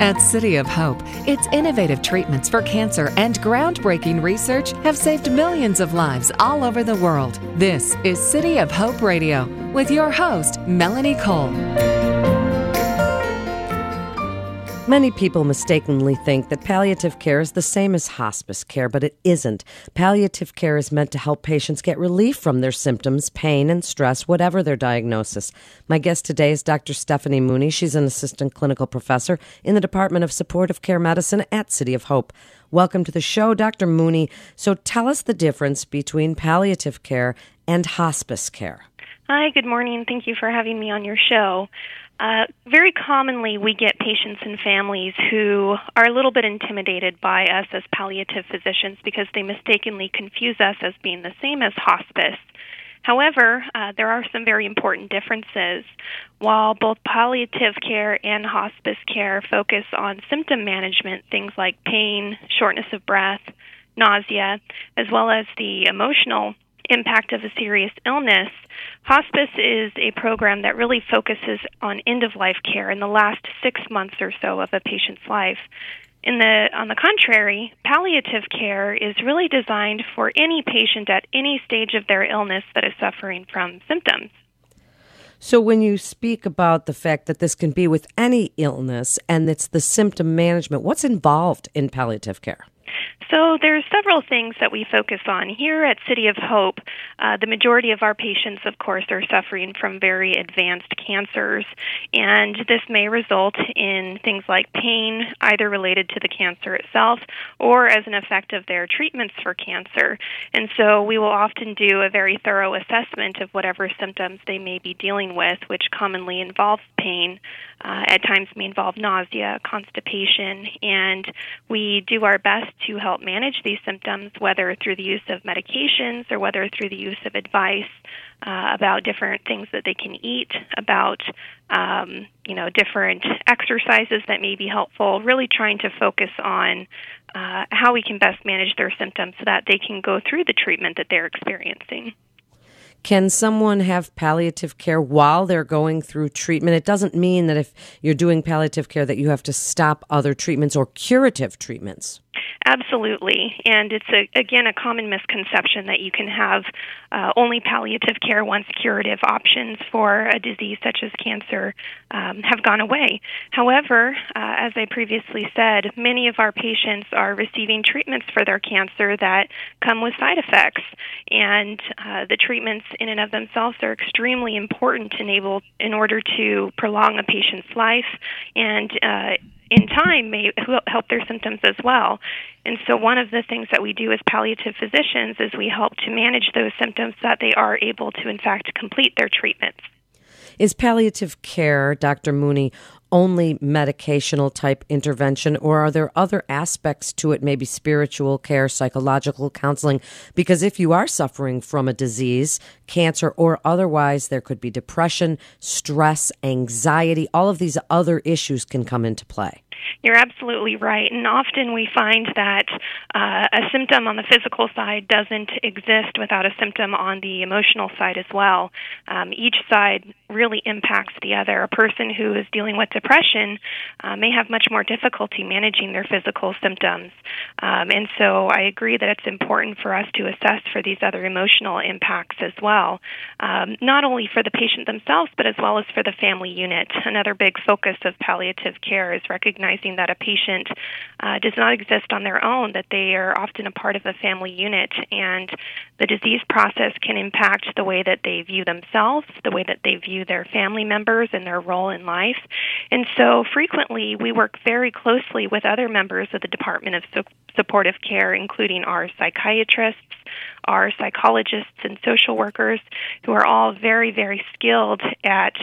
At City of Hope, its innovative treatments for cancer and groundbreaking research have saved millions of lives all over the world. This is City of Hope Radio with your host, Melanie Cole. Many people mistakenly think that palliative care is the same as hospice care, but it isn't. Palliative care is meant to help patients get relief from their symptoms, pain, and stress, whatever their diagnosis. My guest today is Dr. Stephanie Mooney. She's an assistant clinical professor in the Department of Supportive Care Medicine at City of Hope. Welcome to the show, Dr. Mooney. So tell us the difference between palliative care and hospice care. Hi, good morning. Thank you for having me on your show. Uh, very commonly, we get patients and families who are a little bit intimidated by us as palliative physicians because they mistakenly confuse us as being the same as hospice. However, uh, there are some very important differences. While both palliative care and hospice care focus on symptom management, things like pain, shortness of breath, nausea, as well as the emotional impact of a serious illness, hospice is a program that really focuses on end of life care in the last six months or so of a patient's life. In the, on the contrary, palliative care is really designed for any patient at any stage of their illness that is suffering from symptoms. So, when you speak about the fact that this can be with any illness and it's the symptom management, what's involved in palliative care? So there's several things that we focus on here at City of Hope. Uh, the majority of our patients, of course, are suffering from very advanced cancers, and this may result in things like pain, either related to the cancer itself or as an effect of their treatments for cancer. And so we will often do a very thorough assessment of whatever symptoms they may be dealing with, which commonly involves pain, uh, at times may involve nausea, constipation, and we do our best to help manage these symptoms, whether through the use of medications or whether through the use of advice uh, about different things that they can eat, about um, you know different exercises that may be helpful. Really trying to focus on uh, how we can best manage their symptoms so that they can go through the treatment that they're experiencing. Can someone have palliative care while they're going through treatment? It doesn't mean that if you're doing palliative care that you have to stop other treatments or curative treatments. Absolutely, and it's a, again a common misconception that you can have uh, only palliative care once curative options for a disease such as cancer um, have gone away. However, uh, as I previously said, many of our patients are receiving treatments for their cancer that come with side effects, and uh, the treatments in and of themselves are extremely important to enable in order to prolong a patient's life. And uh, in time may help their symptoms as well. And so, one of the things that we do as palliative physicians is we help to manage those symptoms so that they are able to, in fact, complete their treatments. Is palliative care, Dr. Mooney, only medicational type intervention, or are there other aspects to it, maybe spiritual care, psychological counseling? Because if you are suffering from a disease, cancer, or otherwise, there could be depression, stress, anxiety, all of these other issues can come into play. You're absolutely right. And often we find that uh, a symptom on the physical side doesn't exist without a symptom on the emotional side as well. Um, each side really impacts the other. A person who is dealing with depression uh, may have much more difficulty managing their physical symptoms. Um, and so I agree that it's important for us to assess for these other emotional impacts as well, um, not only for the patient themselves, but as well as for the family unit. Another big focus of palliative care is recognizing recognizing that a patient uh, does not exist on their own, that they are often a part of a family unit, and the disease process can impact the way that they view themselves, the way that they view their family members and their role in life. And so frequently we work very closely with other members of the Department of Su- Supportive Care, including our psychiatrists, our psychologists, and social workers, who are all very, very skilled at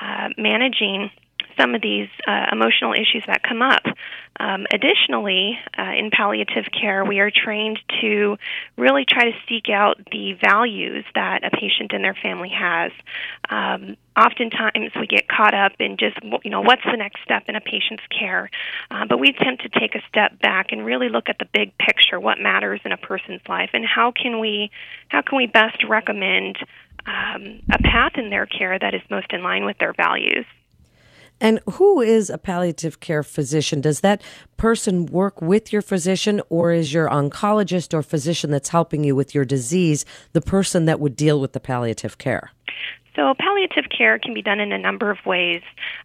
uh, managing some of these uh, emotional issues that come up. Um, additionally, uh, in palliative care, we are trained to really try to seek out the values that a patient and their family has. Um, oftentimes, we get caught up in just you know what's the next step in a patient's care, uh, but we attempt to take a step back and really look at the big picture, what matters in a person's life, and how can we how can we best recommend um, a path in their care that is most in line with their values. And who is a palliative care physician? Does that person work with your physician, or is your oncologist or physician that's helping you with your disease the person that would deal with the palliative care? So, palliative care can be done in a number of ways.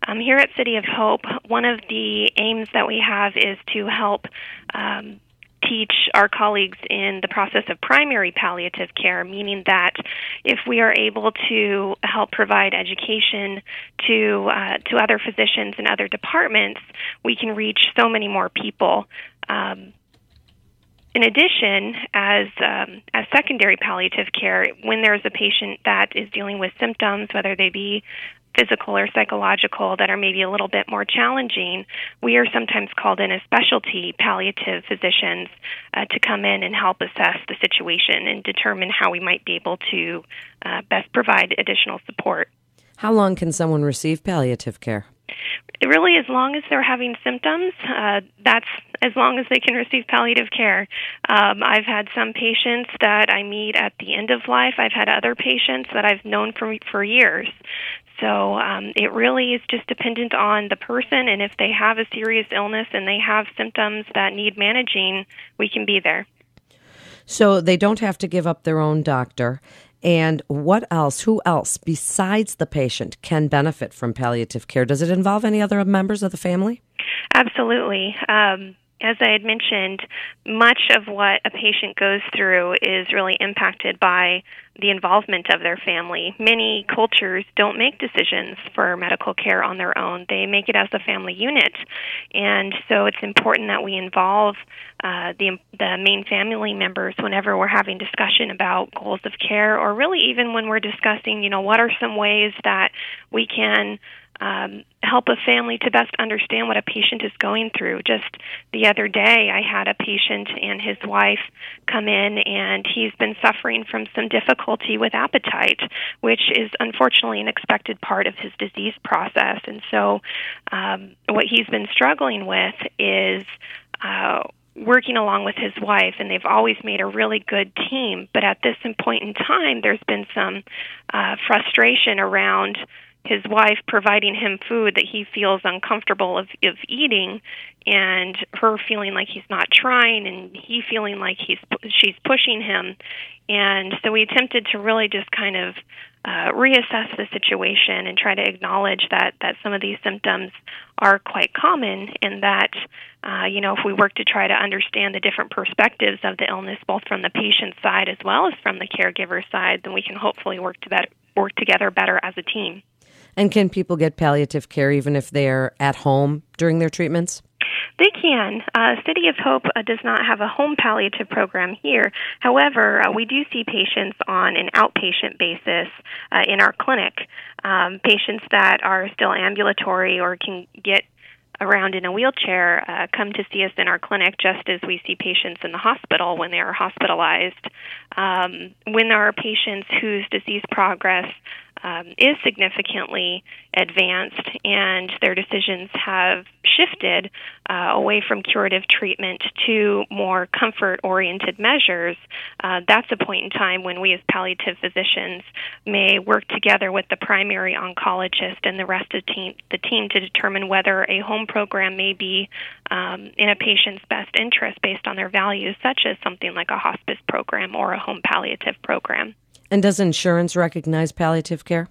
Um, here at City of Hope, one of the aims that we have is to help um, teach our colleagues in the process of primary palliative care, meaning that if we are able to help provide education to uh, to other physicians and other departments, we can reach so many more people. Um, in addition, as um, as secondary palliative care, when there's a patient that is dealing with symptoms, whether they be physical or psychological that are maybe a little bit more challenging, we are sometimes called in as specialty palliative physicians uh, to come in and help assess the situation and determine how we might be able to uh, best provide additional support. How long can someone receive palliative care? really, as long as they're having symptoms, uh, that's as long as they can receive palliative care. Um, I've had some patients that I meet at the end of life. I've had other patients that I've known for for years. So um, it really is just dependent on the person, and if they have a serious illness and they have symptoms that need managing, we can be there. So they don't have to give up their own doctor. And what else, who else besides the patient can benefit from palliative care? Does it involve any other members of the family? Absolutely. Um, as I had mentioned, much of what a patient goes through is really impacted by the involvement of their family. Many cultures don't make decisions for medical care on their own, they make it as a family unit. And so it's important that we involve uh, the, the main family members whenever we're having discussion about goals of care, or really even when we're discussing, you know, what are some ways that we can um, help a family to best understand what a patient is going through. Just the other day, I had a patient and his wife come in, and he's been suffering from some difficulty with appetite, which is unfortunately an expected part of his disease process. And so, um, what he's been struggling with is uh, working along with his wife, and they've always made a really good team. But at this point in time, there's been some uh, frustration around his wife providing him food that he feels uncomfortable of, of eating and her feeling like he's not trying and he feeling like he's she's pushing him. And so we attempted to really just kind of uh, reassess the situation and try to acknowledge that that some of these symptoms are quite common and that uh, you know if we work to try to understand the different perspectives of the illness both from the patient side as well as from the caregiver side then we can hopefully work to better, work together better as a team and can people get palliative care even if they're at home during their treatments? They can. Uh, City of Hope uh, does not have a home palliative program here. However, uh, we do see patients on an outpatient basis uh, in our clinic. Um, patients that are still ambulatory or can get around in a wheelchair uh, come to see us in our clinic just as we see patients in the hospital when they are hospitalized. Um, when there are patients whose disease progress um, is significantly advanced and their decisions have shifted uh, away from curative treatment to more comfort oriented measures, uh, that's a point in time when we as palliative physicians may work together with the primary oncologist and the rest of the team to determine whether a home program may be um, in a patient's best interest based on their values, such as something like a hospice program or a home palliative program. And does insurance recognize palliative care?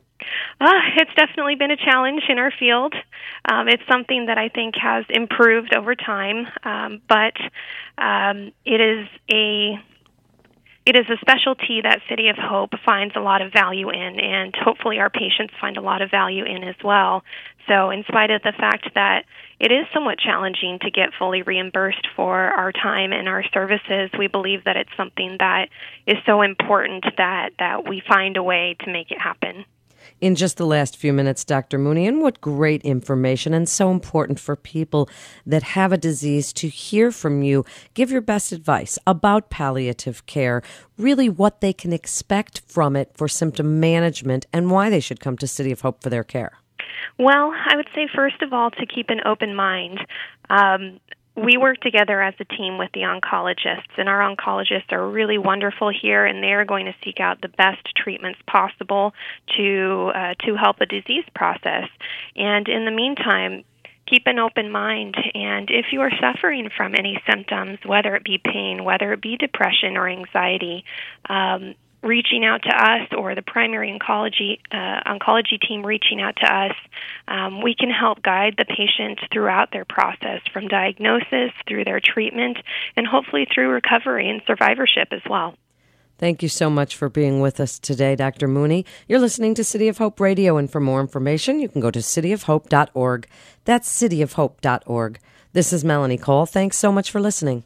Uh, it's definitely been a challenge in our field. Um, it's something that I think has improved over time, um, but um, it is a it is a specialty that City of Hope finds a lot of value in, and hopefully our patients find a lot of value in as well. So, in spite of the fact that it is somewhat challenging to get fully reimbursed for our time and our services, we believe that it's something that is so important that, that we find a way to make it happen in just the last few minutes, Dr. Mooney. And what great information and so important for people that have a disease to hear from you. Give your best advice about palliative care, really what they can expect from it for symptom management and why they should come to City of Hope for their care. Well, I would say, first of all, to keep an open mind. Um, we work together as a team with the oncologists, and our oncologists are really wonderful here, and they are going to seek out the best treatments possible to uh, to help a disease process. And in the meantime, keep an open mind. And if you are suffering from any symptoms, whether it be pain, whether it be depression or anxiety, um, reaching out to us or the primary oncology uh, oncology team reaching out to us, um, we can help guide the patient throughout their process from diagnosis through their treatment and hopefully through recovery and survivorship as well. Thank you so much for being with us today, Dr. Mooney. You're listening to City of Hope Radio, and for more information, you can go to cityofhope.org. That's cityofhope.org. This is Melanie Cole. Thanks so much for listening.